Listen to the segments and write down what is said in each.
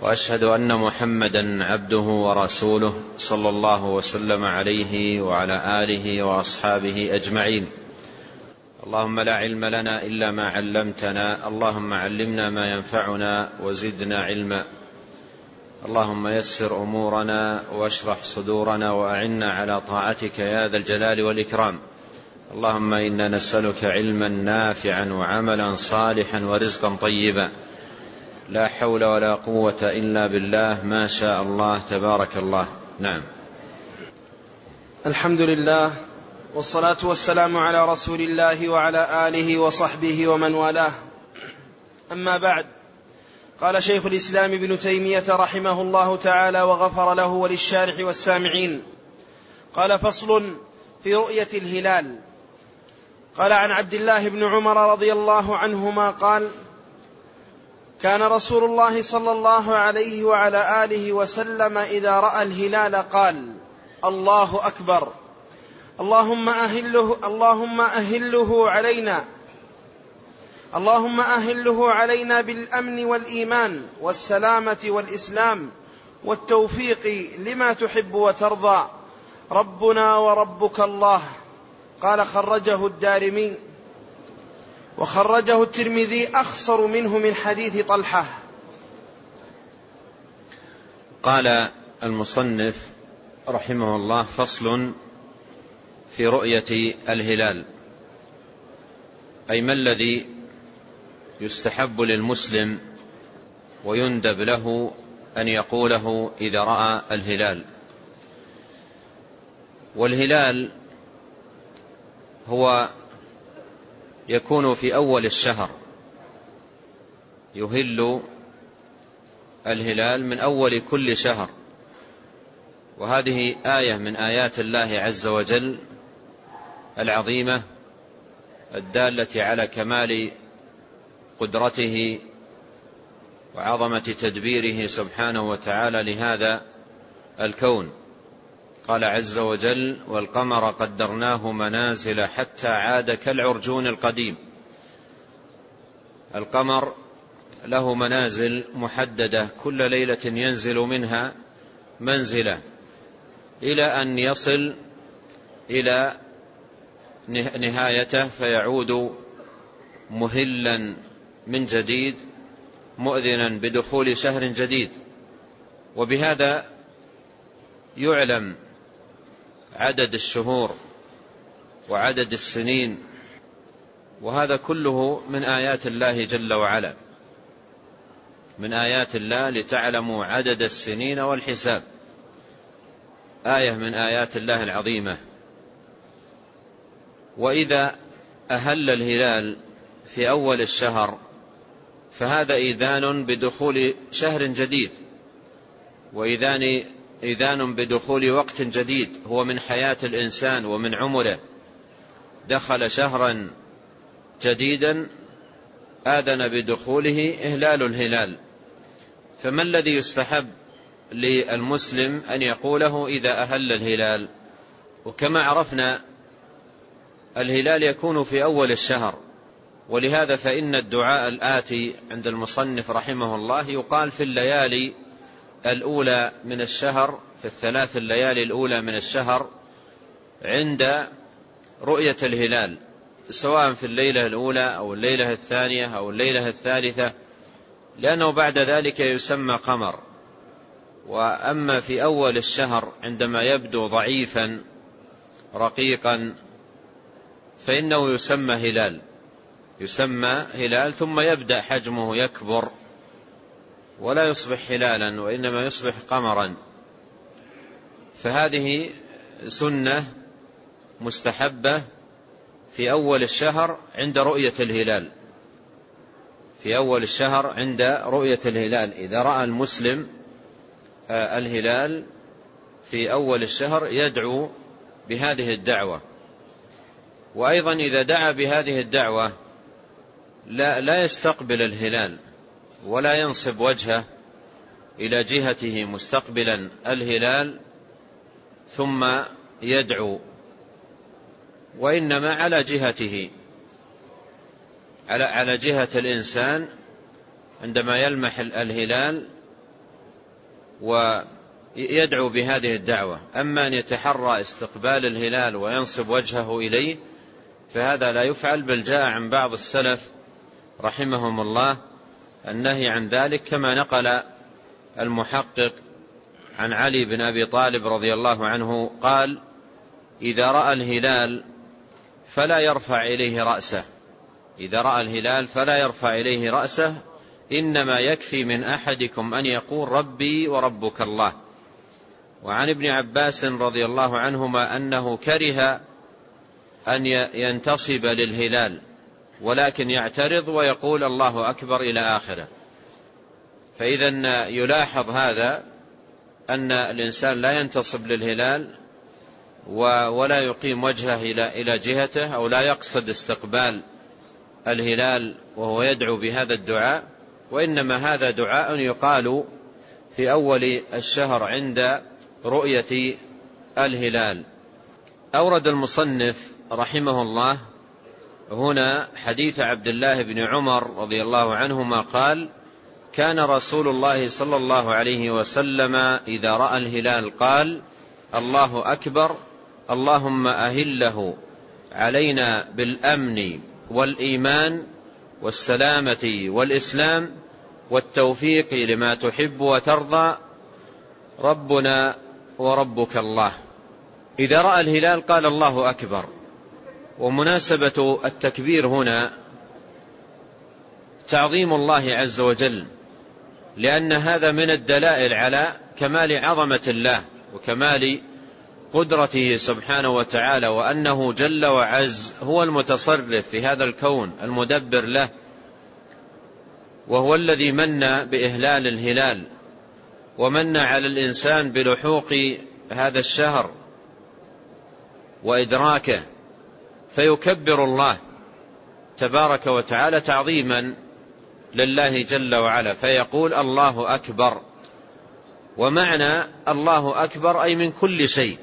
وأشهد أن محمدا عبده ورسوله صلى الله وسلم عليه وعلى آله وأصحابه أجمعين. اللهم لا علم لنا إلا ما علمتنا اللهم علمنا ما ينفعنا وزدنا علما. اللهم يسر أمورنا واشرح صدورنا وأعنا على طاعتك يا ذا الجلال والإكرام. اللهم إنا نسألك علما نافعا وعملا صالحا ورزقا طيبا. لا حول ولا قوة إلا بالله. ما شاء الله تبارك الله. نعم. الحمد لله والصلاة والسلام على رسول الله وعلى آله وصحبه ومن والاه. أما بعد قال شيخ الإسلام ابن تيمية رحمه الله تعالى وغفر له وللشارح والسامعين قال فصل في رؤية الهلال. قال عن عبد الله بن عمر رضي الله عنهما قال كان رسول الله صلى الله عليه وعلى آله وسلم إذا رأى الهلال قال الله أكبر اللهم أهله اللهم أهله علينا اللهم أهله علينا بالأمن والإيمان والسلامة والإسلام والتوفيق لما تحب وترضى ربنا وربك الله. قال خرجه الدارمي. وخرجه الترمذي أخصر منه من حديث طلحة. قال المصنف رحمه الله فصل في رؤية الهلال أي ما الذي يستحب للمسلم ويندب له أن يقوله إذا رأى الهلال. والهلال هو يكون في أول الشهر. يهل الهلال من أول كل شهر. وهذه آية من آيات الله عز وجل العظيمة الدالة على كمال قدرته وعظمة تدبيره سبحانه وتعالى لهذا الكون. قال عز وجل والقمر قدرناه منازل حتى عاد كالعرجون القديم. القمر له منازل محددة كل ليلة ينزل منها منزلة. إلى أن يصل إلى نهايته فيعود مهلا من جديد مؤذنا بدخول شهر جديد. وبهذا يعلم عدد الشهور وعدد السنين وهذا كله من آيات الله جل وعلا من آيات الله لتعلموا عدد السنين والحساب. آية من آيات الله العظيمة. وإذا أهل الهلال في أول الشهر فهذا إيذان بدخول شهر جديد وإذان إذان بدخول وقت جديد هو من حياة الإنسان ومن عمره. دخل شهرا جديدا آذن بدخوله إهلال الهلال. فما الذي يستحب للمسلم أن يقوله إذا أهل الهلال؟ وكما عرفنا الهلال يكون في أول الشهر. ولهذا فإن الدعاء الآتي عند المصنف رحمه الله يقال في الليالي الأولى من الشهر في الثلاث الليالي الأولى من الشهر عند رؤية الهلال سواء في الليلة الأولى أو الليلة الثانية أو الليلة الثالثة لأنه بعد ذلك يسمى قمر. وأما في أول الشهر عندما يبدو ضعيفا رقيقا فإنه يسمى هلال. يسمى هلال ثم يبدأ حجمه يكبر. ولا يصبح هلالا وإنما يصبح قمرا. فهذه سنة مستحبة في أول الشهر عند رؤية الهلال. في أول الشهر عند رؤية الهلال. إذا رأى المسلم الهلال في أول الشهر يدعو بهذه الدعوة. وأيضا إذا دعا بهذه الدعوة لا, لا يستقبل الهلال. ولا ينصب وجهه إلى جهته مستقبلا الهلال ثم يدعو وإنما على جهته على على جهة الإنسان عندما يلمح الهلال ويدعو بهذه الدعوة. أما أن يتحرى استقبال الهلال وينصب وجهه إليه فهذا لا يفعل بل جاء عن بعض السلف رحمهم الله النهي عن ذلك كما نقل المحقق عن علي بن أبي طالب رضي الله عنه قال إذا رأى الهلال فلا يرفع إليه رأسه. إذا رأى الهلال فلا يرفع إليه رأسه. إنما يكفي من أحدكم أن يقول ربي وربك الله. وعن ابن عباس رضي الله عنهما أنه كره أن ينتصب للهلال. ولكن يعترض ويقول الله أكبر إلى آخره. فإذا يلاحظ هذا أن الإنسان لا ينتصب للهلال ولا يقيم وجهه إلى جهته أو لا يقصد استقبال الهلال وهو يدعو بهذا الدعاء وإنما هذا دعاء يقال في أول الشهر عند رؤية الهلال. أورد المصنف رحمه الله هنا حديث عبد الله بن عمر رضي الله عنهما قال كان رسول الله صلى الله عليه وسلم إذا رأى الهلال قال الله أكبر اللهم أهله علينا بالأمن والإيمان والسلامة والإسلام والتوفيق لما تحب وترضى ربنا وربك الله. إذا رأى الهلال قال الله أكبر. ومناسبة التكبير هنا تعظيم الله عز وجل لأن هذا من الدلائل على كمال عظمة الله وكمال قدرته سبحانه وتعالى وأنه جل وعز هو المتصرف في هذا الكون المدبر له وهو الذي من بإهلال الهلال ومن على الإنسان بلحوق هذا الشهر وإدراكه. فيكبر الله تبارك وتعالى تعظيما لله جل وعلا فيقول الله أكبر. ومعنى الله أكبر أي من كل شيء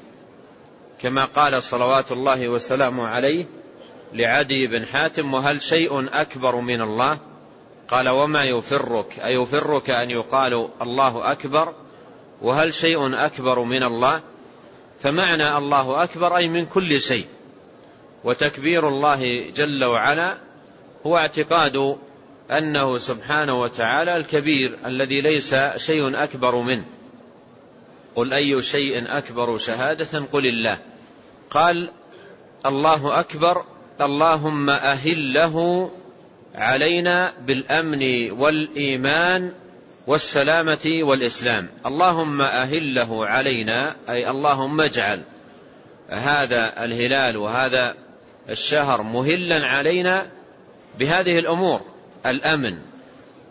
كما قال صلوات الله وسلامه عليه لعدي بن حاتم وهل شيء أكبر من الله؟ قال وما يفرك أيفرك أن يقال الله أكبر؟ وهل شيء أكبر من الله؟ فمعنى الله أكبر أي من كل شيء. وتكبير الله جل وعلا هو اعتقاد أنه سبحانه وتعالى الكبير الذي ليس شيء أكبر منه. قل أي شيء أكبر شهادة؟ قل الله. قال الله أكبر اللهم أهله علينا بالأمن والإيمان والسلامة والإسلام. اللهم أهله علينا أي اللهم اجعل هذا الهلال وهذا الشهر مهلا علينا بهذه الأمور الأمن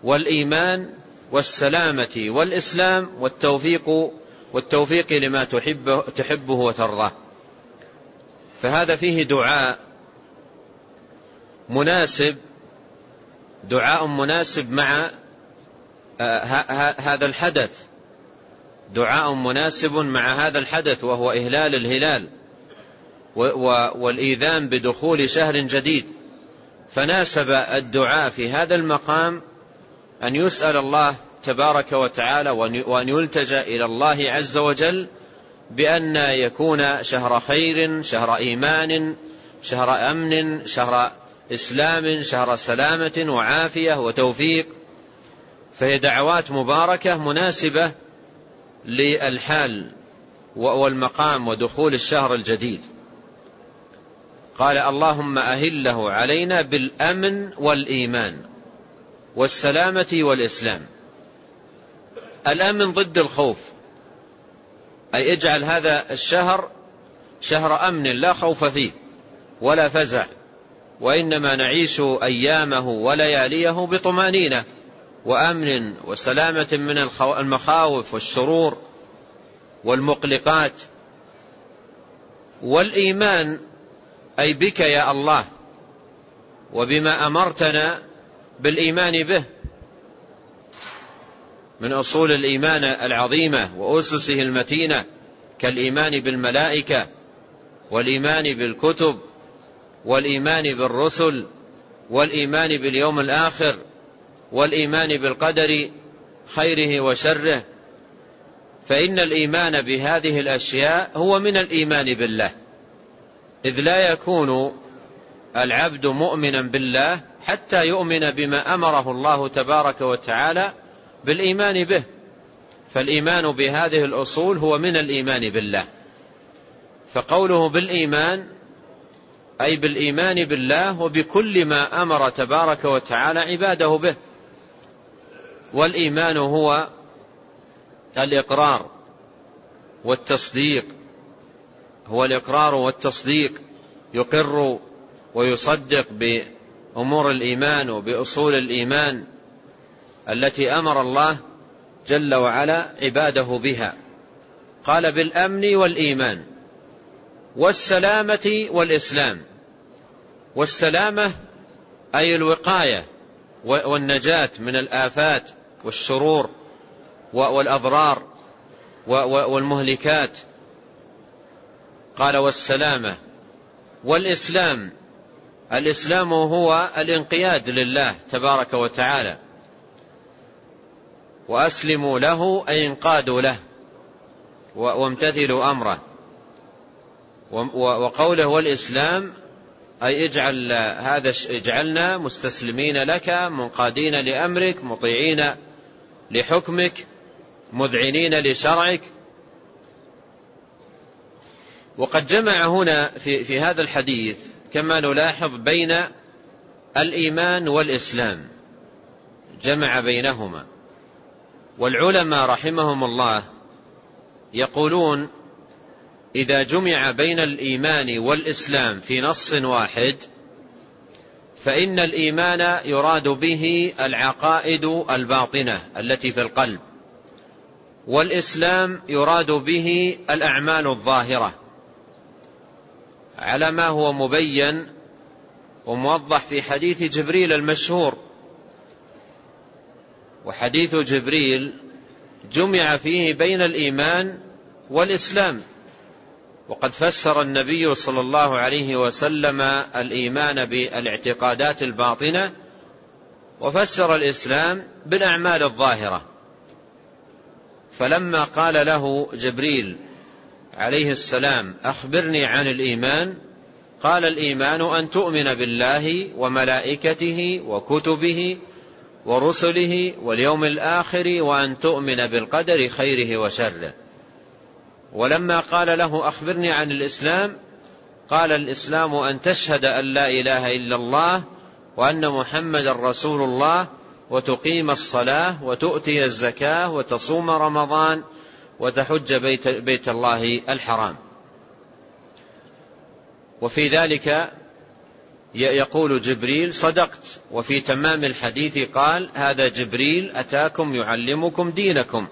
والإيمان والسلامة والإسلام والتوفيق والتوفيق لما تحبه, تحبه وترضاه. فهذا فيه دعاء مناسب دعاء مناسب مع آه، هذا الحدث. دعاء مناسب مع هذا الحدث وهو إهلال الهلال. والإيذان بدخول شهر جديد. فناسب الدعاء في هذا المقام أن يسأل الله تبارك وتعالى وأن يلتجأ إلى الله عز وجل بأن يكون شهر خير شهر إيمان شهر أمن شهر إسلام شهر سلامة وعافية وتوفيق. فهي دعوات مباركة مناسبة للحال والمقام ودخول الشهر الجديد. قال اللهم أهله علينا بالأمن والإيمان والسلامة والإسلام. الأمن ضد الخوف. أي اجعل هذا الشهر شهر أمن لا خوف فيه ولا فزع وإنما نعيش أيامه ولياليه بطمأنينة وأمن وسلامة من المخاوف والشرور والمقلقات. والإيمان أي بك يا الله وبما أمرتنا بالإيمان به من أصول الإيمان العظيمة وأسسه المتينة كالإيمان بالملائكة والإيمان بالكتب والإيمان بالرسل والإيمان باليوم الآخر والإيمان بالقدر خيره وشره. فإن الإيمان بهذه الأشياء هو من الإيمان بالله. إذ لا يكون العبد مؤمنا بالله حتى يؤمن بما أمره الله تبارك وتعالى بالإيمان به. فالإيمان بهذه الأصول هو من الإيمان بالله. فقوله بالإيمان أي بالإيمان بالله وبكل ما أمر تبارك وتعالى عباده به. والإيمان هو الإقرار والتصديق هو الإقرار والتصديق يقر ويصدق بأمور الإيمان وبأصول الإيمان التي أمر الله جل وعلا عباده بها. قال بالأمن والإيمان والسلامة والإسلام والسلامة أي الوقاية والنجاة من الآفات والشرور والأضرار والمهلكات قال والسلامة. والإسلام. الإسلام هو الانقياد لله تبارك وتعالى. وأسلموا له أي انقادوا له. وامتثلوا أمره. وقوله والإسلام أي اجعل هذا اجعلنا مستسلمين لك منقادين لأمرك مطيعين لحكمك مذعنين لشرعك وقد جمع هنا في, في هذا الحديث كما نلاحظ بين الإيمان والإسلام. جمع بينهما. والعلماء رحمهم الله يقولون إذا جمع بين الإيمان والإسلام في نص واحد فإن الإيمان يراد به العقائد الباطنة التي في القلب والإسلام يراد به الأعمال الظاهرة. على ما هو مبين وموضح في حديث جبريل المشهور. وحديث جبريل جمع فيه بين الإيمان والإسلام. وقد فسر النبي صلى الله عليه وسلم الإيمان بالاعتقادات الباطنة وفسر الإسلام بالأعمال الظاهرة. فلما قال له جبريل عليه السلام أخبرني عن الإيمان. قال الإيمان أن تؤمن بالله وملائكته وكتبه ورسله واليوم الآخر وأن تؤمن بالقدر خيره وشره. ولما قال له أخبرني عن الإسلام قال الإسلام أن تشهد أن لا إله إلا الله وأن محمد رسول الله وتقيم الصلاة وتؤتي الزكاة وتصوم رمضان وتحج بيت, بيت الله الحرام. وفي ذلك يقول جبريل صدقت. وفي تمام الحديث قال هذا جبريل أتاكم يعلمكم دينكم.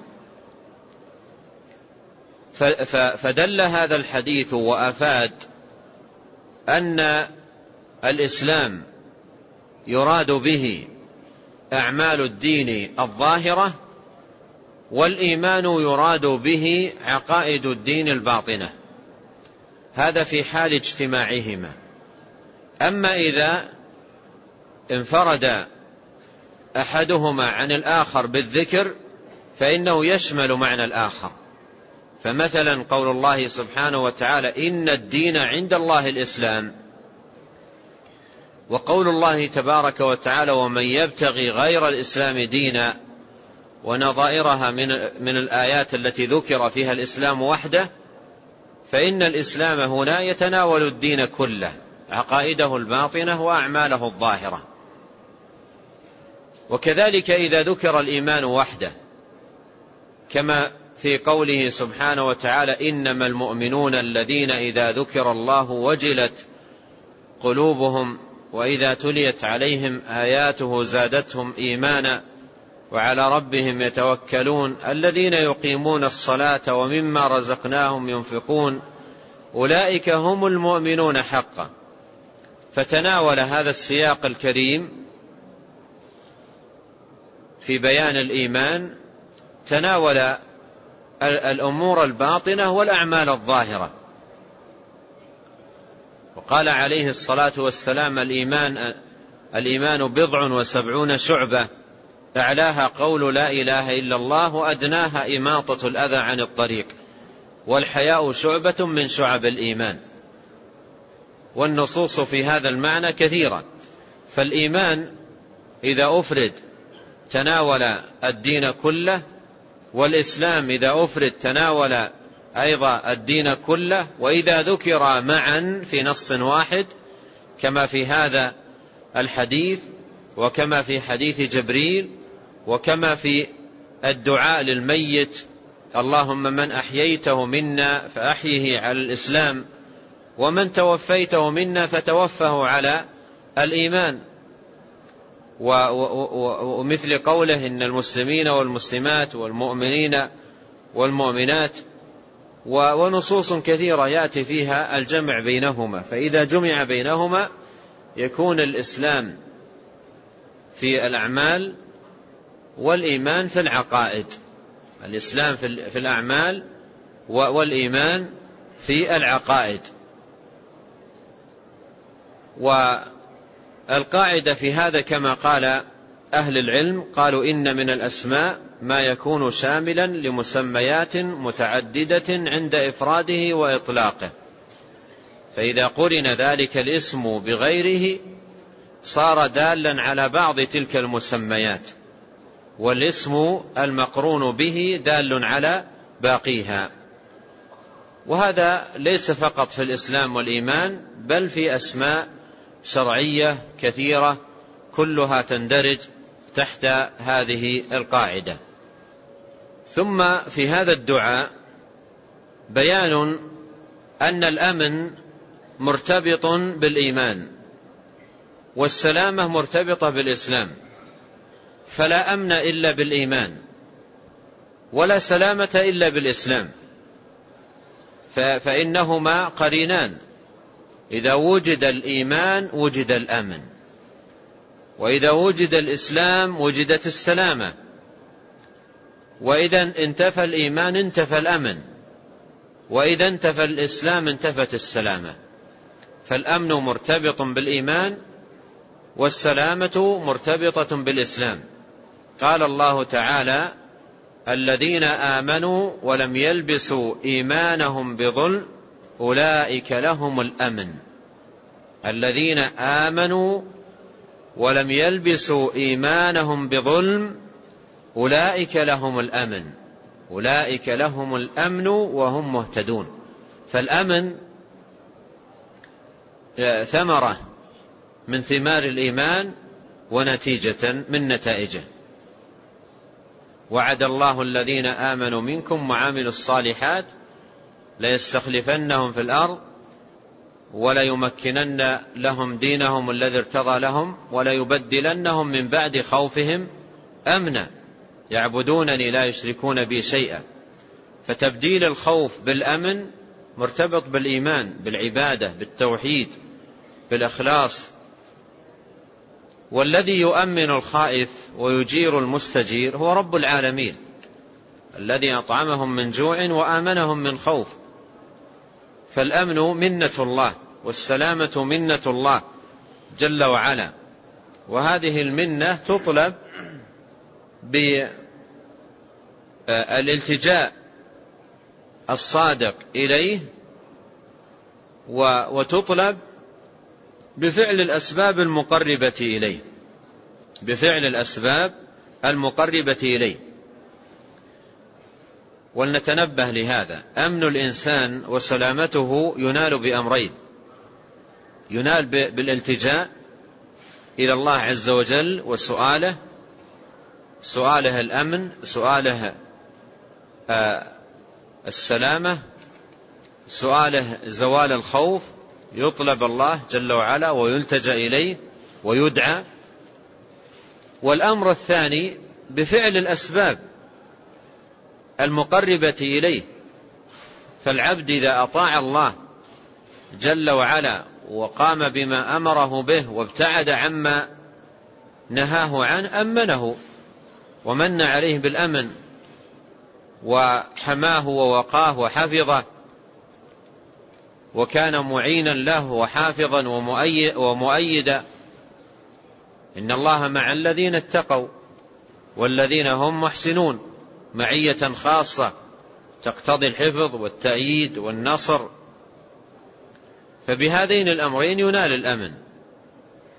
فدل هذا الحديث وأفاد أن الإسلام يراد به أعمال الدين الظاهرة والإيمان يراد به عقائد الدين الباطنة. هذا في حال اجتماعهما. أما إذا انفرد أحدهما عن الآخر بالذكر فإنه يشمل معنى الآخر. فمثلا قول الله سبحانه وتعالى إن الدين عند الله الإسلام. وقول الله تبارك وتعالى ومن يبتغي غير الإسلام دينا ونظائرها من, من الآيات التي ذكر فيها الإسلام وحده فإن الإسلام هنا يتناول الدين كله عقائده الباطنة وأعماله الظاهرة. وكذلك إذا ذكر الإيمان وحده كما في قوله سبحانه وتعالى إنما المؤمنون الذين إذا ذكر الله وجلت قلوبهم وإذا تليت عليهم آياته زادتهم إيمانا. وعلى ربهم يتوكلون الذين يقيمون الصلاة ومما رزقناهم ينفقون أولئك هم المؤمنون حقا. فتناول هذا السياق الكريم في بيان الإيمان تناول الأمور الباطنة والأعمال الظاهرة. وقال عليه الصلاة والسلام الإيمان الإيمان بضع وسبعون شعبة. أعلاها قول لا إله إلا الله وأدناها إماطة الأذى عن الطريق. والحياء شعبة من شعب الإيمان. والنصوص في هذا المعنى كثيرة. فالإيمان إذا أفرد تناول الدين كله والإسلام إذا أفرد تناول أيضا الدين كله وإذا ذكر معا في نص واحد كما في هذا الحديث وكما في حديث جبريل وكما في الدعاء للميت اللهم من أحييته منا فأحيه على الإسلام ومن توفيته منا فتوفه على الإيمان. ومثل قوله إن المسلمين والمسلمات والمؤمنين والمؤمنات ونصوص كثيرة يأتي فيها الجمع بينهما. فإذا جمع بينهما يكون الإسلام في الأعمال والإيمان في العقائد. الإسلام في الأعمال والإيمان في العقائد. والقاعدة في هذا كما قال أهل العلم قالوا إن من الأسماء ما يكون شاملا لمسميات متعددة عند إفراده وإطلاقه. فإذا قرن ذلك الاسم بغيره صار دالا على بعض تلك المسميات. والاسم المقرون به دال على باقيها. وهذا ليس فقط في الإسلام والإيمان بل في أسماء شرعية كثيرة كلها تندرج تحت هذه القاعدة. ثم في هذا الدعاء بيان أن الأمن مرتبط بالإيمان والسلامة مرتبطة بالإسلام. فلا أمن إلا بالإيمان ولا سلامة إلا بالإسلام. فإنهما قرينان. إذا وجد الإيمان وجد الأمن وإذا وجد الإسلام وجدت السلامة. وإذا انتفى الإيمان انتفى الأمن وإذا انتفى الإسلام انتفت السلامة. فالأمن مرتبط بالإيمان والسلامة مرتبطة بالإسلام. قال الله تعالى الذين آمنوا ولم يلبسوا إيمانهم بظلم أولئك لهم الأمن. الذين آمنوا ولم يلبسوا إيمانهم بظلم أولئك لهم الأمن. أولئك لهم الأمن وهم مهتدون. فالأمن ثمرة من ثمار الإيمان ونتيجة من نتائجه. وعد الله الذين آمنوا منكم وعملوا الصالحات ليستخلفنهم في الأرض وليمكنن لهم دينهم الذي ارتضى لهم وليبدلنهم من بعد خوفهم أمنا. يعبدونني لا يشركون بي شيئا. فتبديل الخوف بالأمن مرتبط بالإيمان بالعبادة بالتوحيد بالإخلاص والذي يؤمن الخائف ويجير المستجير هو رب العالمين الذي أطعمهم من جوع وآمنهم من خوف. فالأمن منة الله والسلامة منة الله جل وعلا. وهذه المنة تطلب بالالتجاء الصادق إليه وتطلب بفعل الأسباب المقربة إليه. بفعل الأسباب المقربة إليه. ولنتنبه لهذا. أمن الإنسان وسلامته ينال بأمرين. ينال بالالتجاء إلى الله عز وجل وسؤاله سؤاله الأمن سؤاله آه، السلامة سؤاله زوال الخوف يطلب الله جل وعلا ويلتجأ إليه ويدعى. والأمر الثاني بفعل الأسباب المقربة إليه. فالعبد إذا أطاع الله جل وعلا وقام بما أمره به وابتعد عما نهاه عنه أمنه ومن عليه بالأمن وحماه ووقاه وحفظه وكان معينا له وحافظا ومؤيدا. إن الله مع الذين اتقوا والذين هم محسنون. معية خاصة. تقتضي الحفظ والتأييد والنصر. فبهذين الأمرين ينال الأمن.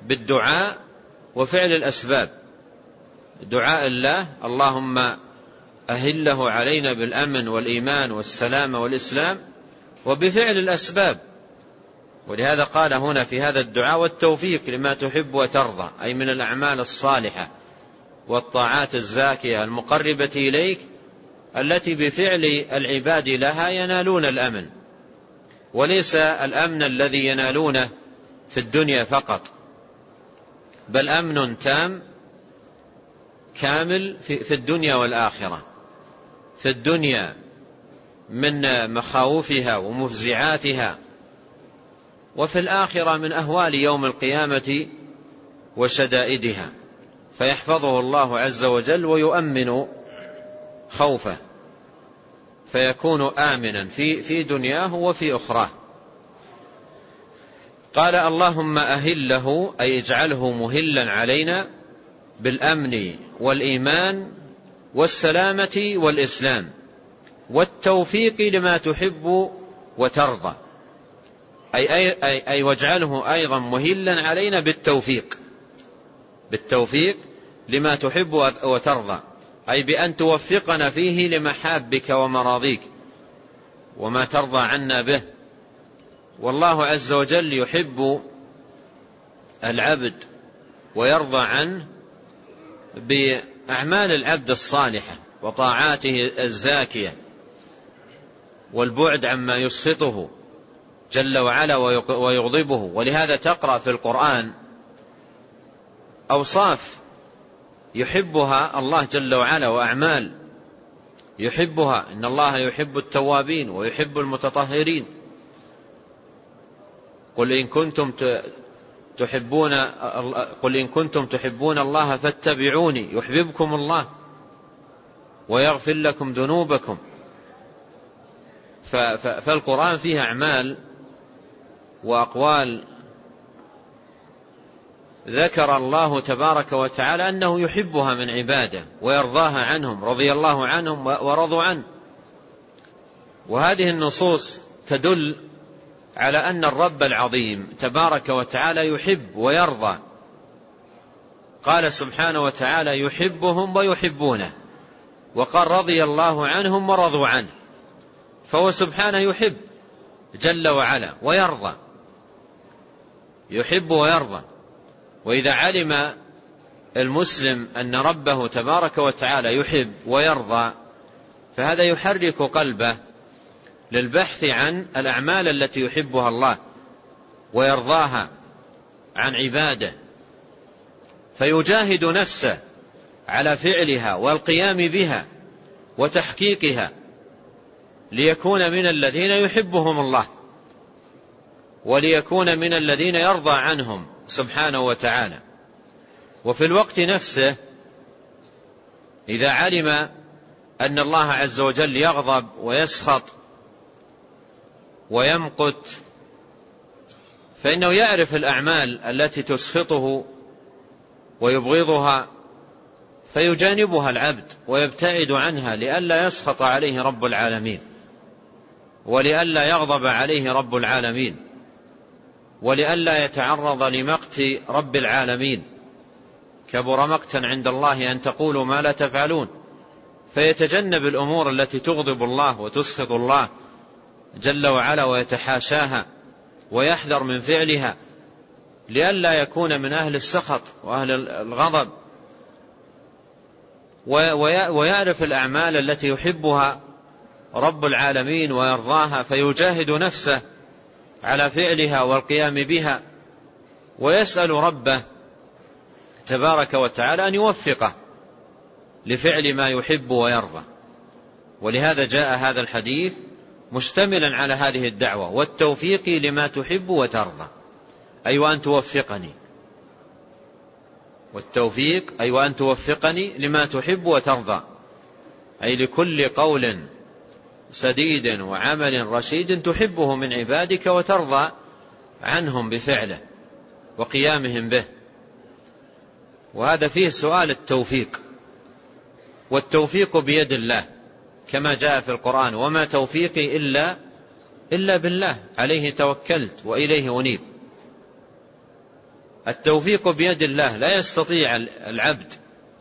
بالدعاء وفعل الأسباب. دعاء الله. اللهم أهله علينا بالأمن والإيمان والسلام والإسلام. وبفعل الأسباب. ولهذا قال هنا في هذا الدعاء والتوفيق لما تحب وترضى أي من الأعمال الصالحة والطاعات الزاكية المقربة إليك التي بفعل العباد لها ينالون الأمن. وليس الأمن الذي ينالونه في الدنيا فقط بل أمن تام كامل في الدنيا والآخرة. في الدنيا من مخاوفها ومفزعاتها. وفي الآخرة من أهوال يوم القيامة وشدائدها. فيحفظه الله عز وجل ويؤمن خوفه. فيكون آمنا في في دنياه وفي أخراه. قال اللهم أهله أي اجعله مهلا علينا بالأمن والإيمان والسلامة والإسلام. والتوفيق لما تحب وترضى. أي, أي, أي, أي واجعله أيضا مهلا علينا بالتوفيق. بالتوفيق لما تحب وترضى. أي بأن توفقنا فيه لمحابك ومراضيك. وما ترضى عنا به. والله عز وجل يحب العبد ويرضى عنه بأعمال العبد الصالحة وطاعاته الزاكية. والبعد عما يسخطه جل وعلا ويغضبه. ولهذا تقرأ في القرآن أوصاف يحبها الله جل وعلا وأعمال يحبها. إن الله يحب التوابين ويحب المتطهرين. قل إن كنتم تحبون قل إن كنتم تحبون الله فاتبعوني يحببكم الله ويغفر لكم ذنوبكم. فالقرآن فيه أعمال وأقوال ذكر الله تبارك وتعالى أنه يحبها من عباده ويرضاها عنهم رضي الله عنهم ورضوا عنه. وهذه النصوص تدل على أن الرب العظيم تبارك وتعالى يحب ويرضى. قال سبحانه وتعالى يحبهم ويحبونه. وقال رضي الله عنهم ورضوا عنه. فهو سبحانه يحب جل وعلا ويرضى. يحب ويرضى. وإذا علم المسلم أن ربه تبارك وتعالى يحب ويرضى فهذا يحرك قلبه للبحث عن الأعمال التي يحبها الله ويرضاها عن عباده. فيجاهد نفسه على فعلها والقيام بها وتحقيقها ليكون من الذين يحبهم الله وليكون من الذين يرضى عنهم سبحانه وتعالى. وفي الوقت نفسه إذا علم أن الله عز وجل يغضب ويسخط ويمقت فإنه يعرف الأعمال التي تسخطه ويبغضها فيجانبها العبد ويبتعد عنها لئلا يسخط عليه رب العالمين. ولئلا يغضب عليه رب العالمين. ولئلا يتعرض لمقت رب العالمين. كبر مقتا عند الله أن تقولوا ما لا تفعلون. فيتجنب الأمور التي تغضب الله وتسخط الله جل وعلا ويتحاشاها ويحذر من فعلها. لئلا يكون من أهل السخط وأهل الغضب. ويعرف الأعمال التي يحبها رب العالمين ويرضاها فيجاهد نفسه على فعلها والقيام بها ويسأل ربه تبارك وتعالى أن يوفقه لفعل ما يحب ويرضى. ولهذا جاء هذا الحديث مشتملا على هذه الدعوة والتوفيق لما تحب وترضى. أي وأن توفقني. والتوفيق أي وأن توفقني لما تحب وترضى. أي لكل قول سديد وعمل رشيد تحبه من عبادك وترضى عنهم بفعله وقيامهم به. وهذا فيه سؤال التوفيق والتوفيق بيد الله كما جاء في القرآن وما توفيقي إلا إلا بالله عليه توكلت وإليه أنيب. التوفيق بيد الله لا يستطيع العبد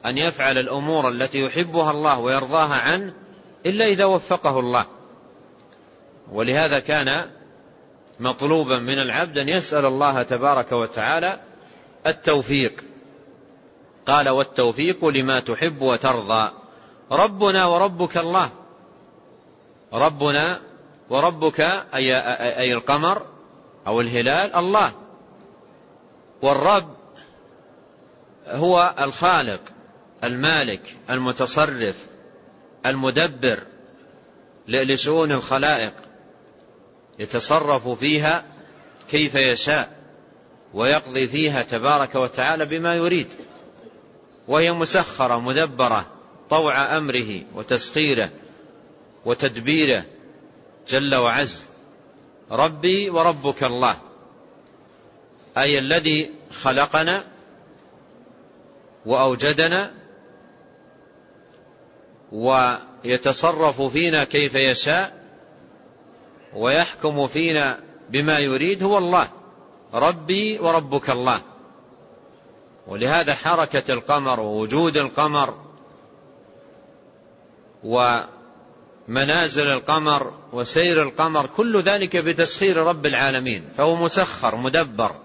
أن يفعل الأمور التي يحبها الله ويرضاها عنه إلا إذا وفقه الله. ولهذا كان مطلوبا من العبد أن يسأل الله تبارك وتعالى التوفيق. قال والتوفيق لما تحب وترضى. ربنا وربك الله. ربنا وربك أي, أي القمر أو الهلال الله. والرب هو الخالق المالك المتصرف. المدبر لشؤون الخلائق يتصرف فيها كيف يشاء ويقضي فيها تبارك وتعالى بما يريد. وهي مسخرة مدبرة طوع أمره وتسخيره وتدبيره جل وعز ربي وربك الله أي الذي خلقنا وأوجدنا ويتصرف فينا كيف يشاء ويحكم فينا بما يريد هو الله ربي وربك الله. ولهذا حركة القمر ووجود القمر ومنازل القمر وسير القمر كل ذلك بتسخير رب العالمين فهو مسخر مدبر.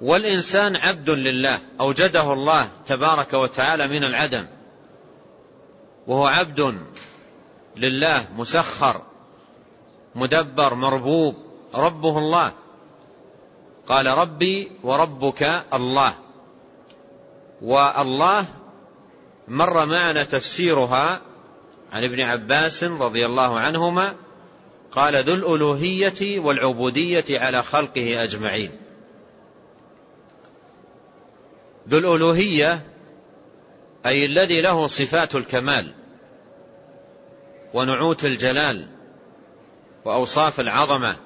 والإنسان عبد لله أوجده الله تبارك وتعالى من العدم. وهو عبد لله مسخر مدبر مربوب ربه الله. قال ربي وربك الله. والله مر معنا تفسيرها عن ابن عباس رضي الله عنهما. قال ذو الألوهية والعبودية على خلقه أجمعين. ذو الألوهية أي الذي له صفات الكمال ونعوت الجلال وأوصاف العظمة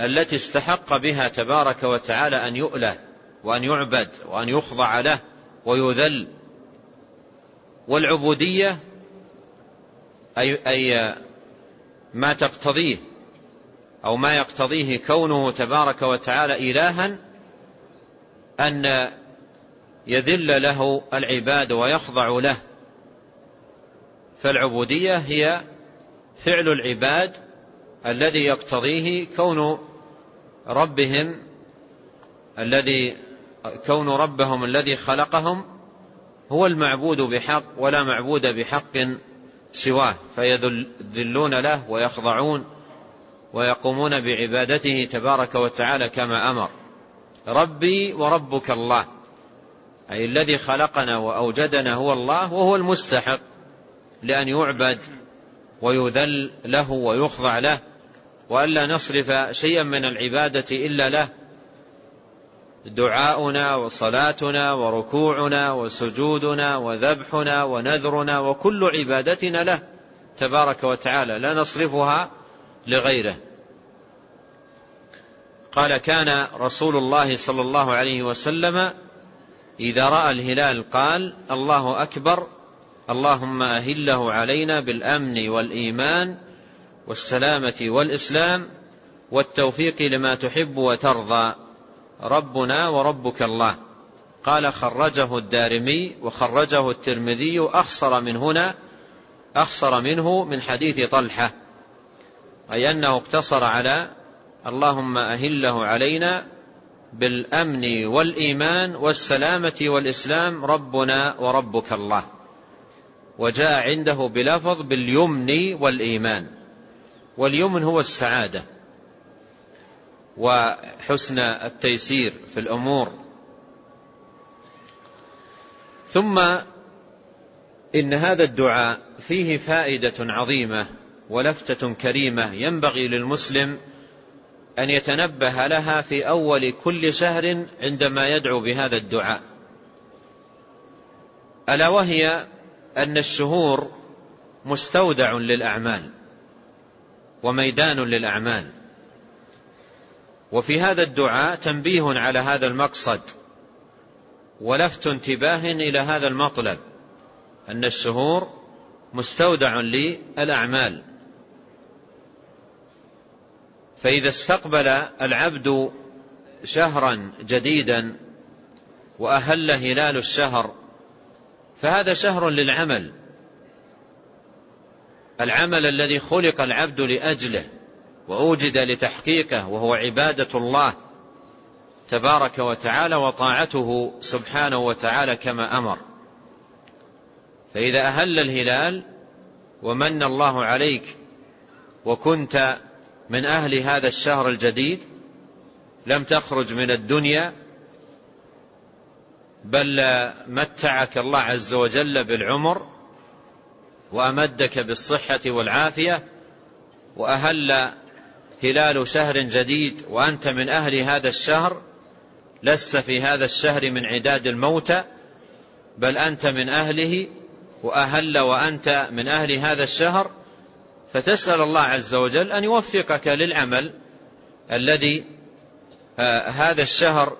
التي استحق بها تبارك وتعالى أن يؤله وأن يعبد وأن يخضع له ويذل. والعبودية اي أي ما تقتضيه أو ما يقتضيه كونه تبارك وتعالى الها أن يذل له العباد ويخضع له. فالعبودية هي فعل العباد الذي يقتضيه كون ربهم الذي كون ربهم الذي خلقهم هو المعبود بحق ولا معبود بحق سواه. فيذلون له ويخضعون ويقومون بعبادته تبارك وتعالى كما أمر. ربي وربك الله. أي الذي خلقنا وأوجدنا هو الله وهو المستحق لأن يعبد ويذل له ويخضع له وألا نصرف شيئا من العبادة إلا له. دعاؤنا وصلاتنا وركوعنا وسجودنا وذبحنا ونذرنا وكل عبادتنا له تبارك وتعالى لا نصرفها لغيره. قال كان رسول الله صلى الله عليه وسلم إذا رأى الهلال قال الله أكبر اللهم أهله علينا بالأمن والإيمان والسلامة والإسلام والتوفيق لما تحب وترضى ربنا وربك الله. قال خرجه الدارمي وخرجه الترمذي أخصر من هنا أخصر منه من حديث طلحة أي أنه اقتصر على اللهم أهله علينا بالأمن والإيمان والسلامة والإسلام ربنا وربك الله. وجاء عنده بلفظ باليمن والإيمان. واليمن هو السعادة وحسن التيسير في الأمور. ثم إن هذا الدعاء فيه فائدة عظيمة ولفتة كريمة ينبغي للمسلم أن يتنبه لها في أول كل شهر عندما يدعو بهذا الدعاء. ألا وهي أن الشهور مستودع للأعمال وميدان للأعمال. وفي هذا الدعاء تنبيه على هذا المقصد ولفت انتباه إلى هذا المطلب أن الشهور مستودع للأعمال. فإذا استقبل العبد شهرا جديدا وأهل هلال الشهر فهذا شهر للعمل. العمل الذي خلق العبد لأجله وأوجد لتحقيقه وهو عبادة الله تبارك وتعالى وطاعته سبحانه وتعالى كما أمر. فإذا أهل الهلال ومن الله عليك وكنت من أهل هذا الشهر الجديد لم تخرج من الدنيا بل متعك الله عز وجل بالعمر وأمدك بالصحة والعافية وأهل هلال شهر جديد وأنت من أهل هذا الشهر لست في هذا الشهر من عداد الموتى بل أنت من أهله وأهل وأنت من أهل هذا الشهر فتسأل الله عز وجل أن يوفقك للعمل الذي آه هذا الشهر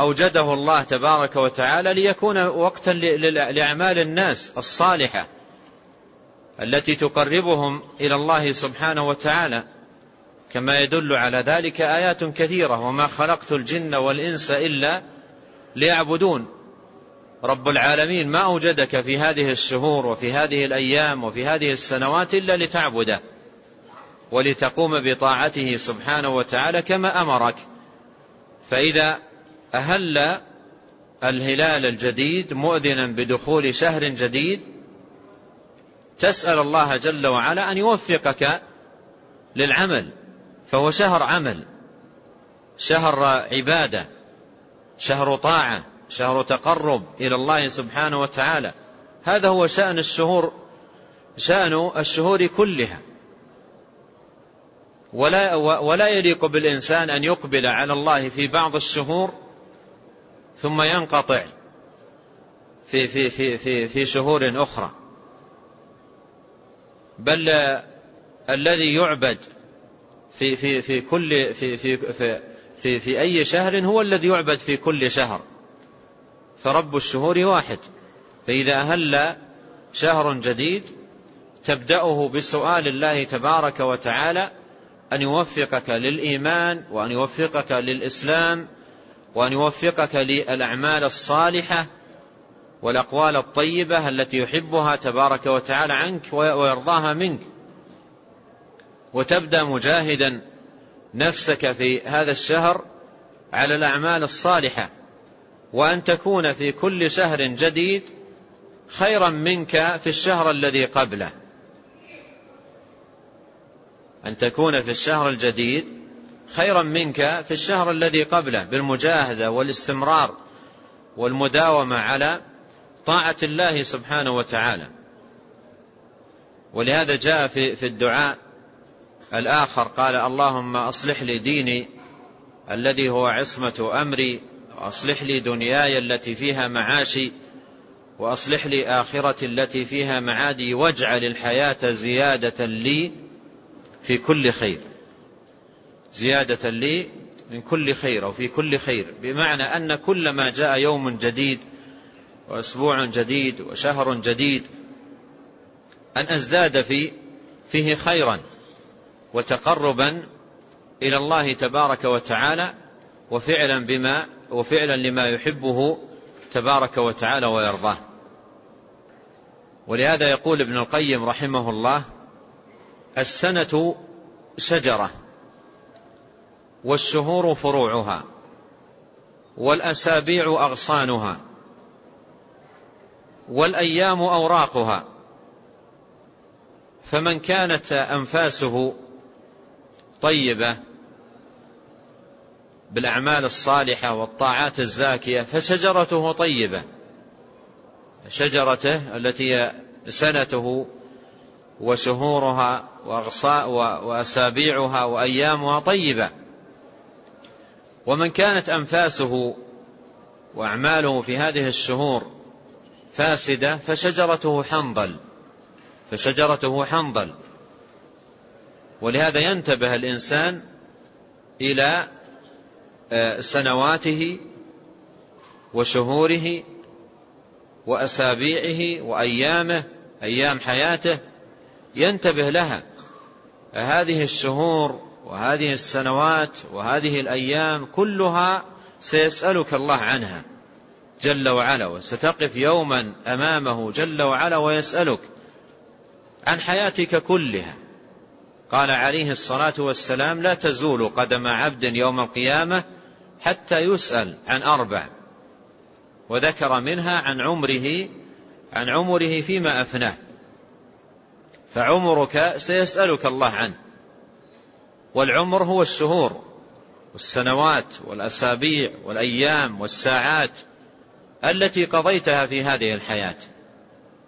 أوجده الله تبارك وتعالى ليكون وقتا لأعمال الناس الصالحة التي تقربهم إلى الله سبحانه وتعالى. كما يدل على ذلك آيات كثيرة وما خلقت الجن والإنس إلا ليعبدون رب العالمين ما أوجدك في هذه الشهور وفي هذه الأيام وفي هذه السنوات إلا لتعبده ولتقوم بطاعته سبحانه وتعالى كما أمرك. فإذا أهل الهلال الجديد مؤذنا بدخول شهر جديد تسأل الله جل وعلا أن يوفقك للعمل فهو شهر عمل شهر عبادة شهر طاعة شهر تقرب إلى الله سبحانه وتعالى. هذا هو شأن الشهور شأن الشهور كلها. ولا, ولا يليق بالإنسان أن يقبل على الله في بعض الشهور ثم ينقطع في, في, في, في, في شهور أخرى. بل الذي يعبد في, في, في كل في, في, في, في, في أي شهر هو الذي يعبد في كل شهر. فرب الشهور واحد. فإذا أهل شهر جديد تبدأه بسؤال الله تبارك وتعالى أن يوفقك للإيمان وأن يوفقك للإسلام وأن يوفقك للأعمال الصالحة والأقوال الطيبة التي يحبها تبارك وتعالى عنك ويرضاها منك. وتبدأ مجاهدا نفسك في هذا الشهر على الأعمال الصالحة. وأن تكون في كل شهر جديد خيرا منك في الشهر الذي قبله. أن تكون في الشهر الجديد خيرا منك في الشهر الذي قبله بالمجاهدة والاستمرار والمداومة على طاعة الله سبحانه وتعالى. ولهذا جاء في في الدعاء الآخر قال اللهم أصلح لي ديني الذي هو عصمة أمري وأصلح لي دنياي التي فيها معاشي وأصلح لي آخرتي التي فيها معادي واجعل الحياة زيادة لي في كل خير. زيادة لي من كل خير أو في كل خير. بمعنى أن كلما جاء يوم جديد وأسبوع جديد وشهر جديد أن أزداد في فيه خيرا وتقربا إلى الله تبارك وتعالى وفعلا بما وفعلا لما يحبه تبارك وتعالى ويرضاه. ولهذا يقول ابن القيم رحمه الله السنة شجرة والشهور فروعها والأسابيع أغصانها والأيام أوراقها. فمن كانت أنفاسه طيبة بالأعمال الصالحة والطاعات الزاكية فشجرته طيبة. شجرته التي سنته وشهورها وأسابيعها وأيامها طيبة. ومن كانت أنفاسه وأعماله في هذه الشهور فاسدة فشجرته حنظل. فشجرته حنظل. ولهذا ينتبه الإنسان إلى آه، سنواته وشهوره وأسابيعه وأيامه أيام حياته ينتبه لها. هذه الشهور وهذه السنوات وهذه الأيام كلها سيسألك الله عنها جل وعلا وستقف يوما أمامه جل وعلا ويسألك عن حياتك كلها. قال عليه الصلاة والسلام لا تزول قدم عبد يوم القيامة حتى يسأل عن أربع وذكر منها عن عمره عن عمره فيما أفناه. فعمرك سيسألك الله عنه. والعمر هو الشهور والسنوات والأسابيع والأيام والساعات التي قضيتها في هذه الحياة.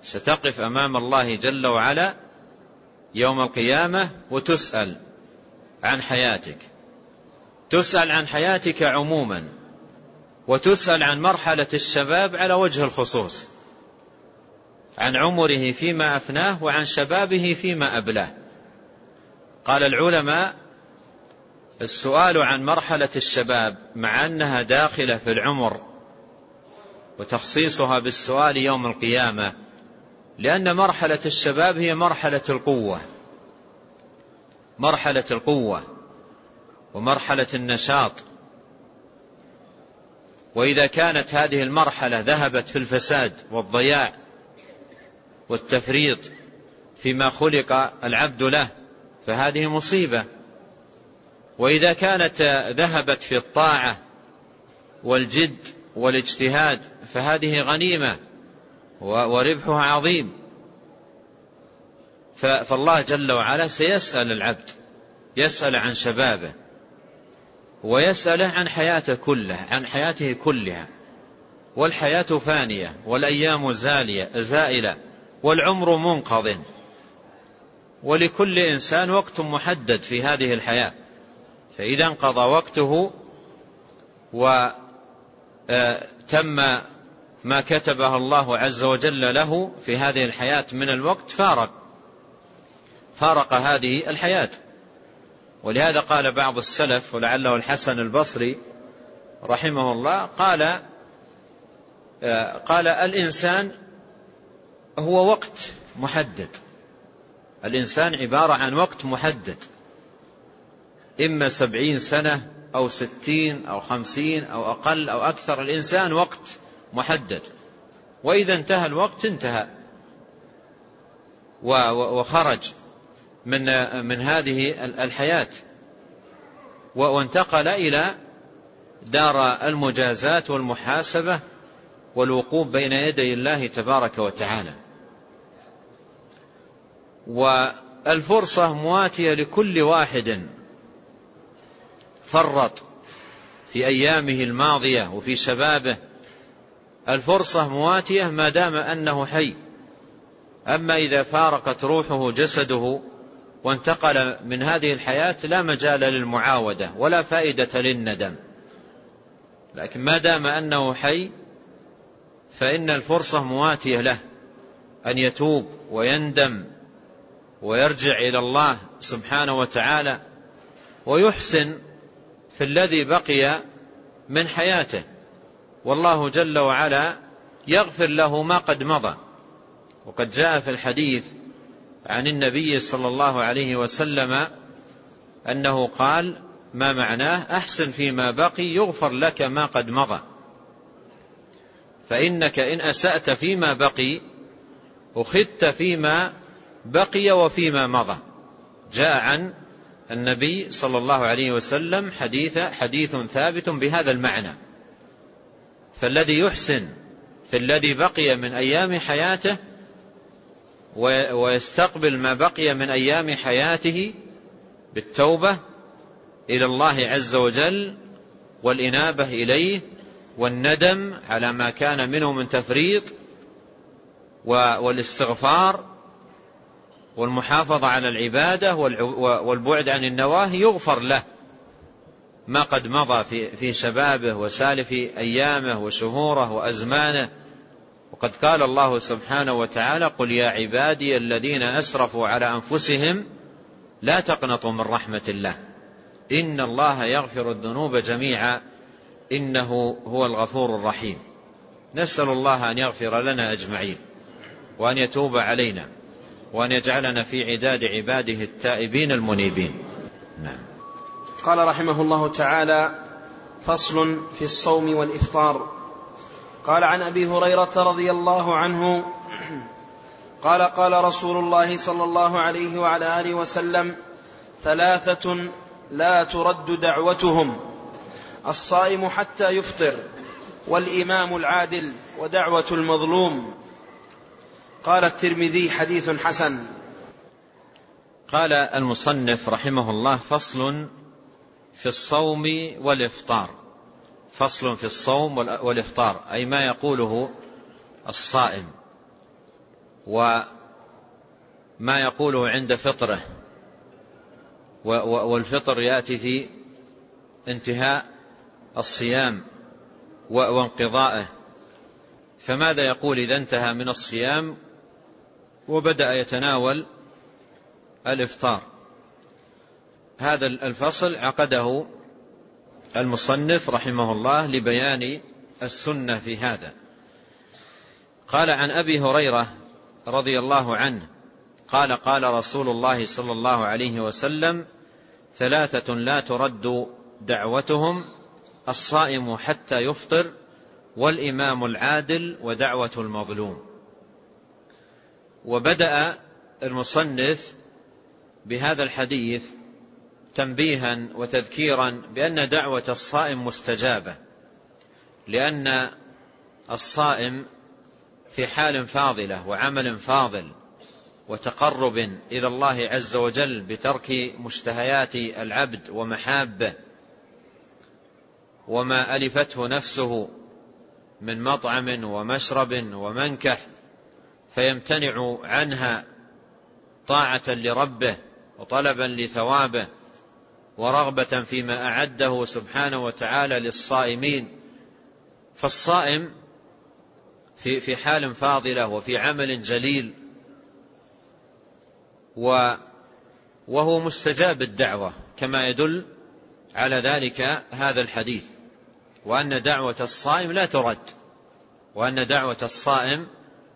ستقف أمام الله جل وعلا يوم القيامة وتسأل عن حياتك. تسأل عن حياتك عموما وتسأل عن مرحلة الشباب على وجه الخصوص. عن عمره فيما أفناه وعن شبابه فيما أبلاه. قال العلماء السؤال عن مرحلة الشباب مع أنها داخلة في العمر وتخصيصها بالسؤال يوم القيامة لأن مرحلة الشباب هي مرحلة القوة. مرحلة القوة. ومرحلة النشاط. وإذا كانت هذه المرحلة ذهبت في الفساد والضياع والتفريط فيما خلق العبد له فهذه مصيبة. وإذا كانت ذهبت في الطاعة والجد والاجتهاد فهذه غنيمة وربحها عظيم. فالله جل وعلا سيسأل العبد يسأل عن شبابه. ويسأله عن حياته كلها عن حياته كلها. والحياة فانية والأيام زالية زائلة والعمر منقض. ولكل إنسان وقت محدد في هذه الحياة. فإذا انقضى وقته وتم آه، ما كتبه الله عز وجل له في هذه الحياة من الوقت فارق. فارق هذه الحياة. ولهذا قال بعض السلف ولعله الحسن البصري رحمه الله قال آه، قال الإنسان هو وقت محدد. الإنسان عبارة عن وقت محدد. إما سبعين سنة أو ستين أو خمسين أو أقل أو أكثر الإنسان وقت محدد. وإذا انتهى الوقت انتهى. وخرج. من من هذه الحياة. وانتقل إلى دار المجازات والمحاسبة والوقوف بين يدي الله تبارك وتعالى. والفرصة مواتية لكل واحد. فرط في أيامه الماضية وفي شبابه. الفرصة مواتية ما دام أنه حي. أما إذا فارقت روحه جسده وانتقل من هذه الحياة لا مجال للمعاودة ولا فائدة للندم. لكن ما دام أنه حي فإن الفرصة مواتية له أن يتوب ويندم ويرجع إلى الله سبحانه وتعالى ويحسن في الذي بقي من حياته. والله جل وعلا يغفر له ما قد مضى. وقد جاء في الحديث عن النبي صلى الله عليه وسلم أنه قال ما معناه؟ أحسن فيما بقي يغفر لك ما قد مضى. فإنك إن أسأت فيما بقي أخذت فيما بقي وفيما مضى. جاء عن النبي صلى الله عليه وسلم حديث حديث ثابت بهذا المعنى فالذي يحسن في الذي بقي من أيام حياته ويستقبل ما بقي من أيام حياته بالتوبة إلى الله عز وجل والإنابة إليه والندم على ما كان منه من تفريط والاستغفار والمحافظة على العبادة والبعد عن النواهي يغفر له ما قد مضى في, شبابه وسالف أيامه وشهوره وأزمانه وقد قال الله سبحانه وتعالى قل يا عبادي الذين أسرفوا على أنفسهم لا تقنطوا من رحمة الله. إن الله يغفر الذنوب جميعا. إنه هو الغفور الرحيم. نسأل الله أن يغفر لنا أجمعين. وأن يتوب علينا. وأن يجعلنا في عداد عباده التائبين المنيبين. نعم. قال رحمه الله تعالى فصل في الصوم والإفطار. قال عن أبي هريرة رضي الله عنه قال قال رسول الله صلى الله عليه وعلى آله وسلم ثلاثة لا ترد دعوتهم الصائم حتى يفطر والإمام العادل ودعوة المظلوم. قال الترمذي حديث حسن. قال المصنف رحمه الله فصل في الصوم والإفطار. فصل في الصوم والإفطار أي ما يقوله الصائم وما يقوله عند فطره والفطر يأتي في انتهاء الصيام وانقضائه فماذا يقول إذا انتهى من الصيام وبدأ يتناول الإفطار؟ هذا الفصل عقده المصنف رحمه الله لبيان السنة في هذا. قال عن أبي هريرة رضي الله عنه قال قال رسول الله صلى الله عليه وسلم ثلاثة لا ترد دعوتهم الصائم حتى يفطر والإمام العادل ودعوة المظلوم. وبدأ المصنف بهذا الحديث تنبيها وتذكيرا بأن دعوة الصائم مستجابة لأن الصائم في حال فاضلة وعمل فاضل وتقرب إلى الله عز وجل بترك مشتهيات العبد ومحابه وما ألفته نفسه من مطعم ومشرب ومنكح فيمتنع عنها طاعة لربه وطلبا لثوابه ورغبة فيما أعده سبحانه وتعالى للصائمين. فالصائم في في حال فاضلة وفي عمل جليل وهو مستجاب الدعوة كما يدل على ذلك هذا الحديث. وأن دعوة الصائم لا ترد وأن دعوة الصائم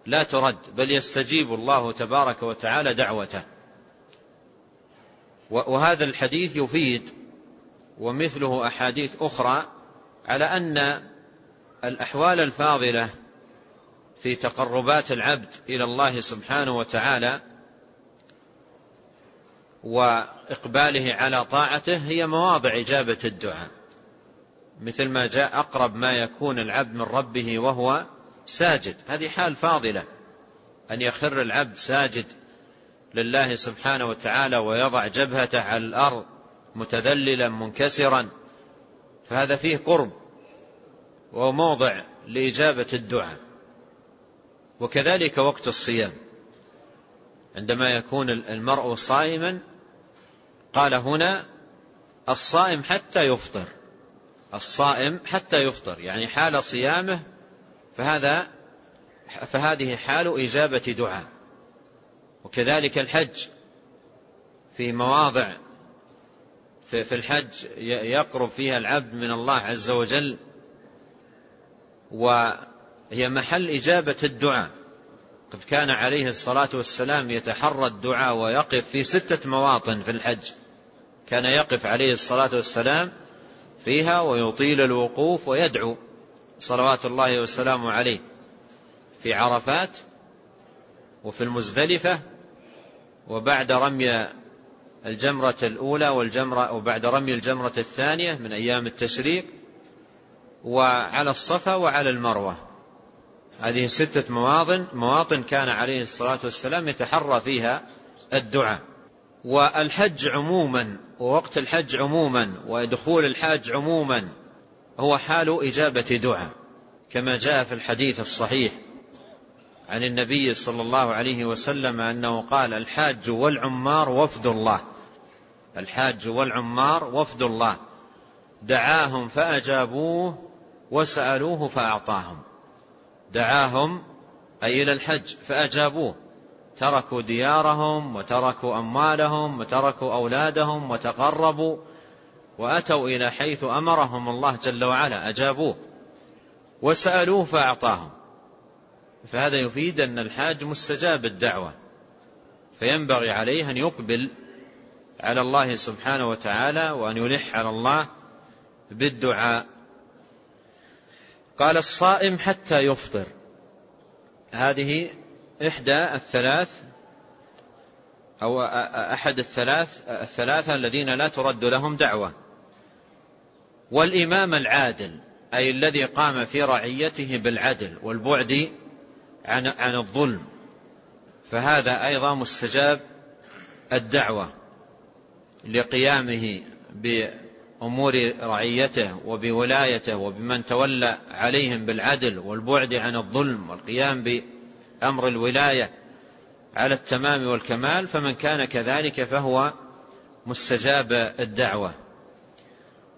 لا ترد بل يستجيب الله تبارك وتعالى دعوته. وهذا الحديث يفيد ومثله أحاديث أخرى على أن الأحوال الفاضلة في تقربات العبد إلى الله سبحانه وتعالى وإقباله على طاعته هي مواضع إجابة الدعاء. مثل ما جاء أقرب ما يكون العبد من ربه وهو ساجد. هذه حال فاضلة. أن يخر العبد ساجد لله سبحانه وتعالى ويضع جبهته على الأرض متذللا منكسرا فهذا فيه قرب وموضع لإجابة الدعاء. وكذلك وقت الصيام. عندما يكون المرء صائما قال هنا الصائم حتى يفطر. الصائم حتى يفطر يعني حال صيامه فهذا فهذه حال إجابة دعاء. وكذلك الحج في مواضع في الحج يقرب فيها العبد من الله عز وجل وهي محل إجابة الدعاء. قد كان عليه الصلاة والسلام يتحرى الدعاء ويقف في ستة مواطن في الحج. كان يقف عليه الصلاة والسلام فيها ويطيل الوقوف ويدعو صلوات الله وسلامه عليه. في عرفات وفي المزدلفة وبعد رمي الجمرة الأولى والجمرة وبعد رمي الجمرة الثانية من أيام التشريق وعلى الصفا وعلى المروة. هذه ستة مواطن مواطن كان عليه الصلاة والسلام يتحرى فيها الدعاء. والحج عموما ووقت الحج عموما ودخول الحاج عموما هو حال إجابة دعاء كما جاء في الحديث الصحيح. عن النبي صلى الله عليه وسلم أنه قال الحاج والعمار وفد الله. الحاج والعمار وفد الله. دعاهم فأجابوه وسألوه فأعطاهم. دعاهم أي إلى الحج فأجابوه. تركوا ديارهم وتركوا أموالهم وتركوا أولادهم وتقربوا وأتوا إلى حيث أمرهم الله جل وعلا أجابوه. وسألوه فأعطاهم. فهذا يفيد أن الحاج مستجاب الدعوة فينبغي عليه أن يقبل على الله سبحانه وتعالى وأن يلح على الله بالدعاء. قال الصائم حتى يفطر. هذه إحدى الثلاث أو أحد الثلاث الثلاثة الذين لا ترد لهم دعوة. والإمام العادل أي الذي قام في رعيته بالعدل والبعد عن عن الظلم. فهذا أيضا مستجاب الدعوة لقيامه بأمور رعيته وبولايته وبمن تولى عليهم بالعدل والبعد عن الظلم والقيام بأمر الولاية على التمام والكمال فمن كان كذلك فهو مستجاب الدعوة.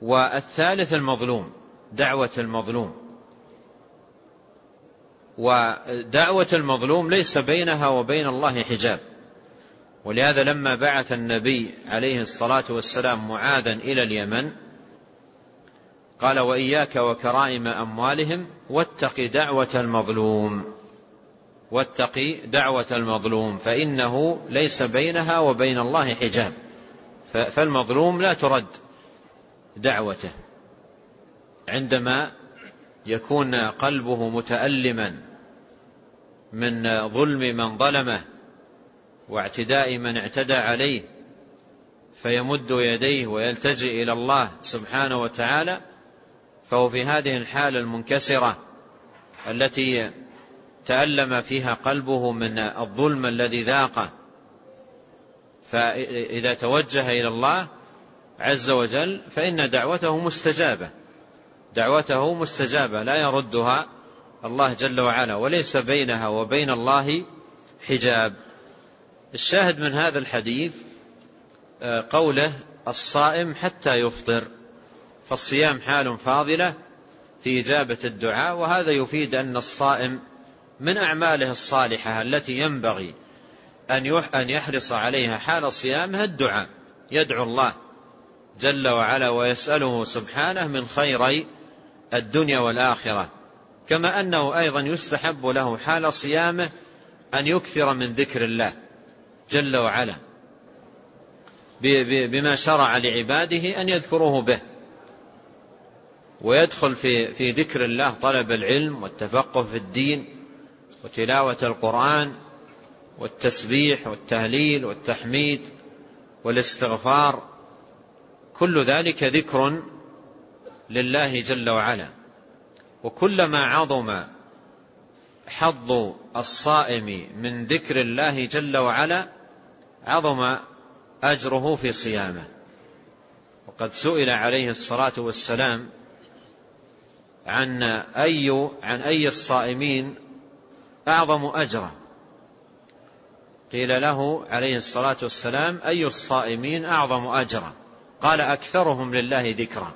والثالث المظلوم دعوة المظلوم. ودعوة المظلوم ليس بينها وبين الله حجاب. ولهذا لما بعث النبي عليه الصلاة والسلام معاذا إلى اليمن قال وإياك وكرائم أموالهم واتق دعوة المظلوم واتق دعوة المظلوم فإنه ليس بينها وبين الله حجاب. فالمظلوم لا ترد دعوته عندما يكون قلبه متألما من ظلم من ظلمه واعتداء من اعتدى عليه فيمد يديه ويلتجئ إلى الله سبحانه وتعالى فهو في هذه الحالة المنكسرة التي تألم فيها قلبه من الظلم الذي ذاقه فإذا توجه إلى الله عز وجل فإن دعوته مستجابة دعوته مستجابة لا يردها الله جل وعلا وليس بينها وبين الله حجاب. الشاهد من هذا الحديث آه، قوله الصائم حتى يفطر فالصيام حال فاضلة في إجابة الدعاء وهذا يفيد أن الصائم من أعماله الصالحة التي ينبغي أن يحرص عليها حال صيامه الدعاء يدعو الله جل وعلا ويسأله سبحانه من خيري الدنيا والآخرة. كما أنه أيضا يستحب له حال صيامه أن يكثر من ذكر الله جل وعلا بما شرع لعباده أن يذكروه به. ويدخل في في ذكر الله طلب العلم والتفقه في الدين وتلاوة القرآن والتسبيح والتهليل والتحميد والاستغفار كل ذلك ذكر لله جل وعلا. وكلما عظم حظ الصائم من ذكر الله جل وعلا عظم أجره في صيامه. وقد سئل عليه الصلاة والسلام عن أي عن أي الصائمين أعظم أجرا قيل له عليه الصلاة والسلام أي الصائمين أعظم أجرا قال أكثرهم لله ذكرا.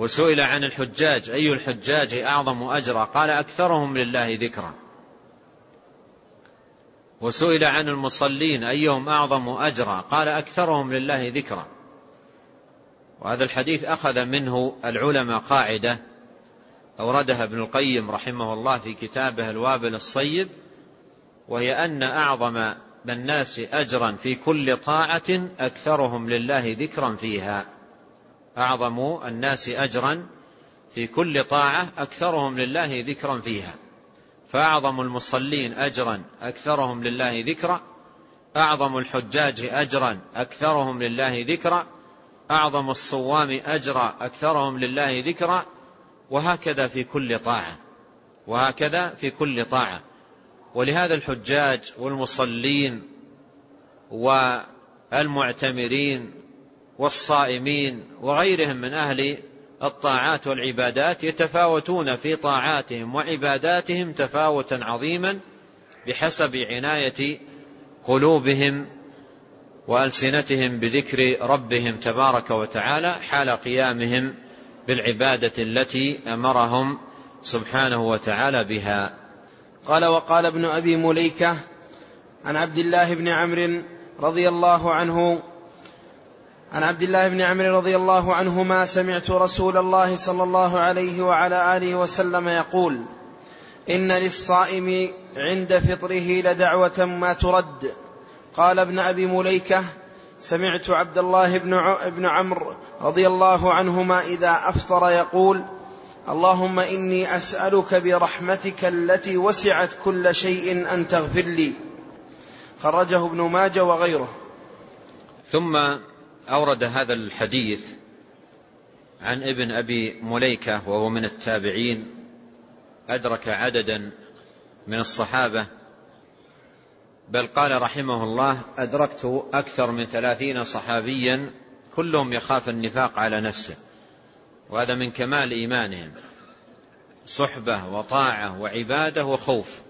وسئل عن الحجاج أي الحجاج أعظم أجرا قال أكثرهم لله ذكرا. وسئل عن المصلين أيهم أعظم أجرا قال أكثرهم لله ذكرا. وهذا الحديث أخذ منه العلماء قاعدة أوردها ابن القيم رحمه الله في كتابه الوابل الصيب وهي أن أعظم الناس أجرا في كل طاعة أكثرهم لله ذكرا فيها. أعظم الناس أجرا في كل طاعة أكثرهم لله ذكرا فيها. فأعظم المصلين أجرا أكثرهم لله ذكرا. أعظم الحجاج أجرا أكثرهم لله ذكرا. أعظم الصوام أجرا أكثرهم لله ذكرا. وهكذا في كل طاعة. وهكذا في كل طاعة. ولهذا الحجاج والمصلين والمعتمرين والصائمين وغيرهم من أهل الطاعات والعبادات يتفاوتون في طاعاتهم وعباداتهم تفاوتا عظيما بحسب عناية قلوبهم وألسنتهم بذكر ربهم تبارك وتعالى حال قيامهم بالعبادة التي أمرهم سبحانه وتعالى بها. قال وقال ابن أبي مليكة عن عبد الله بن عمرو رضي الله عنه عن عبد الله بن عمرو رضي الله عنهما سمعت رسول الله صلى الله عليه وعلى آله وسلم يقول إن للصائم عند فطره لدعوة ما ترد. قال ابن أبي مليكة سمعت عبد الله بن بن عمرو رضي الله عنهما إذا أفطر يقول اللهم إني أسألك برحمتك التي وسعت كل شيء أن تغفر لي. خرجه ابن ماجه وغيره. ثم أورد هذا الحديث عن ابن أبي مليكة وهو من التابعين أدرك عددا من الصحابة بل قال رحمه الله أدركت أكثر من ثلاثين صحابيا كلهم يخاف النفاق على نفسه وهذا من كمال إيمانهم صحبة وطاعة وعبادة وخوف.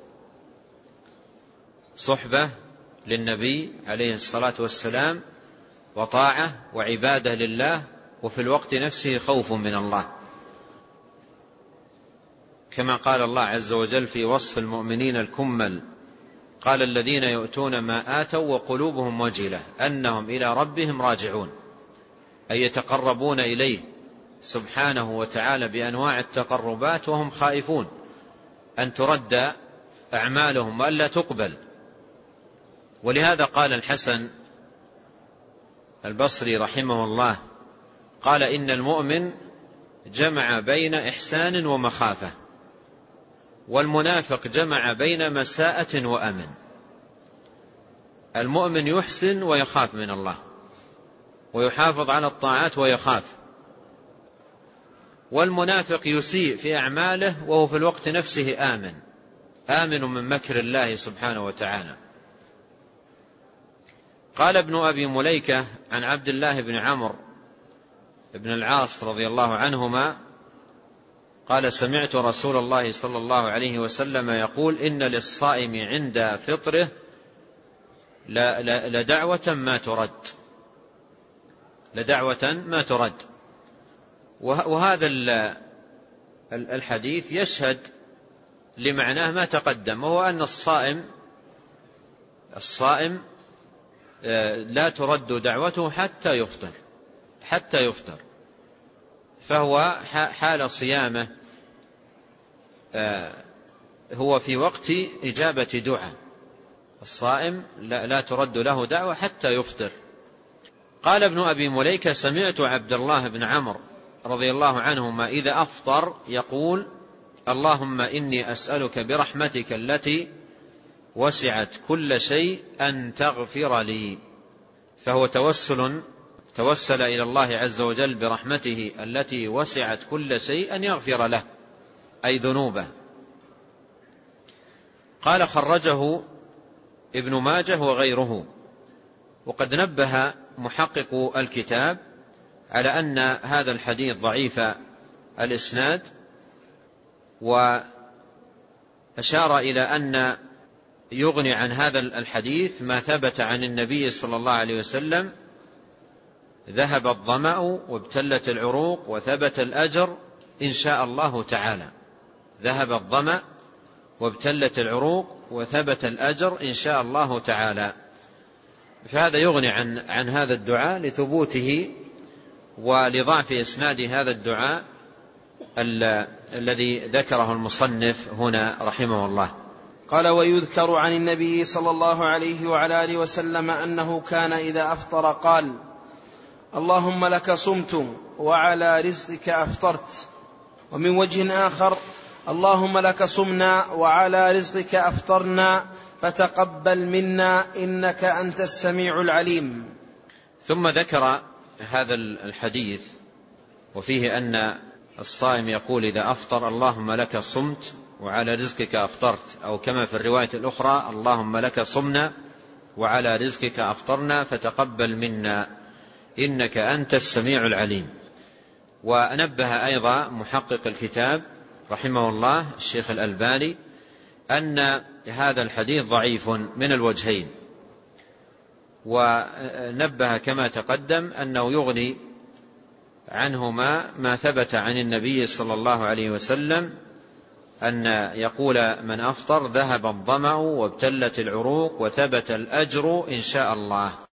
صحبة للنبي عليه الصلاة والسلام وطاعة وعبادة لله وفي الوقت نفسه خوف من الله. كما قال الله عز وجل في وصف المؤمنين الكمل قال الذين يؤتون ما آتوا وقلوبهم وجلة أنهم إلى ربهم راجعون أي يتقربون إليه سبحانه وتعالى بأنواع التقربات وهم خائفون. أن ترد أعمالهم وألا تقبل. ولهذا قال الحسن البصري رحمه الله قال إن المؤمن جمع بين إحسان ومخافة والمنافق جمع بين مساءة وأمن. المؤمن يحسن ويخاف من الله ويحافظ على الطاعات ويخاف. والمنافق يسيء في أعماله وهو في الوقت نفسه آمن آمن من مكر الله سبحانه وتعالى. قال ابن أبي مليكة عن عبد الله بن عمرو بن العاص رضي الله عنهما قال سمعت رسول الله صلى الله عليه وسلم يقول إن للصائم عند فطره لدعوة ما ترد. لدعوة ما ترد. وهذا الحديث يشهد لمعناه ما تقدم وهو أن الصائم الصائم لا ترد دعوته حتى يفطر حتى يفطر. فهو حال صيامه آه، هو في وقت إجابة دعاء. الصائم لا ترد له دعوة حتى يفطر. قال ابن أبي مليكة سمعت عبد الله بن عمرو رضي الله عنهما إذا أفطر يقول اللهم إني أسألك برحمتك التي وسعت كل شيء أن تغفر لي. فهو توسل توسل إلى الله عز وجل برحمته التي وسعت كل شيء أن يغفر له أي ذنوبه. قال خرجه ابن ماجه وغيره. وقد نبه محقق الكتاب على أن هذا الحديث ضعيف الإسناد وأشار إلى أن يغني عن هذا الحديث ما ثبت عن النبي صلى الله عليه وسلم ذهب الظمأ وابتلت العروق وثبت الأجر إن شاء الله تعالى. ذهب الظمأ وابتلت العروق وثبت الأجر إن شاء الله تعالى. فهذا يغني عن عن هذا الدعاء لثبوته ولضعف إسناد هذا الدعاء الذي ذكره المصنف هنا رحمه الله. قال ويذكر عن النبي صلى الله عليه وعلى آله وسلم أنه كان إذا أفطر قال اللهم لك صمت وعلى رزقك أفطرت. ومن وجه آخر اللهم لك صمنا وعلى رزقك أفطرنا فتقبل منا إنك أنت السميع العليم. ثم ذكر هذا الحديث وفيه أن الصائم يقول إذا أفطر اللهم لك صمت وعلى رزقك أفطرت. أو كما في الرواية الأخرى اللهم لك صمنا وعلى رزقك أفطرنا فتقبل منا. إنك أنت السميع العليم. ونبه أيضا محقق الكتاب رحمه الله الشيخ الألباني أن هذا الحديث ضعيف من الوجهين. ونبه كما تقدم أنه يغني عنهما ما ثبت عن النبي صلى الله عليه وسلم أن يقول من أفطر ذهب الظمأ وابتلت العروق وثبت الأجر إن شاء الله.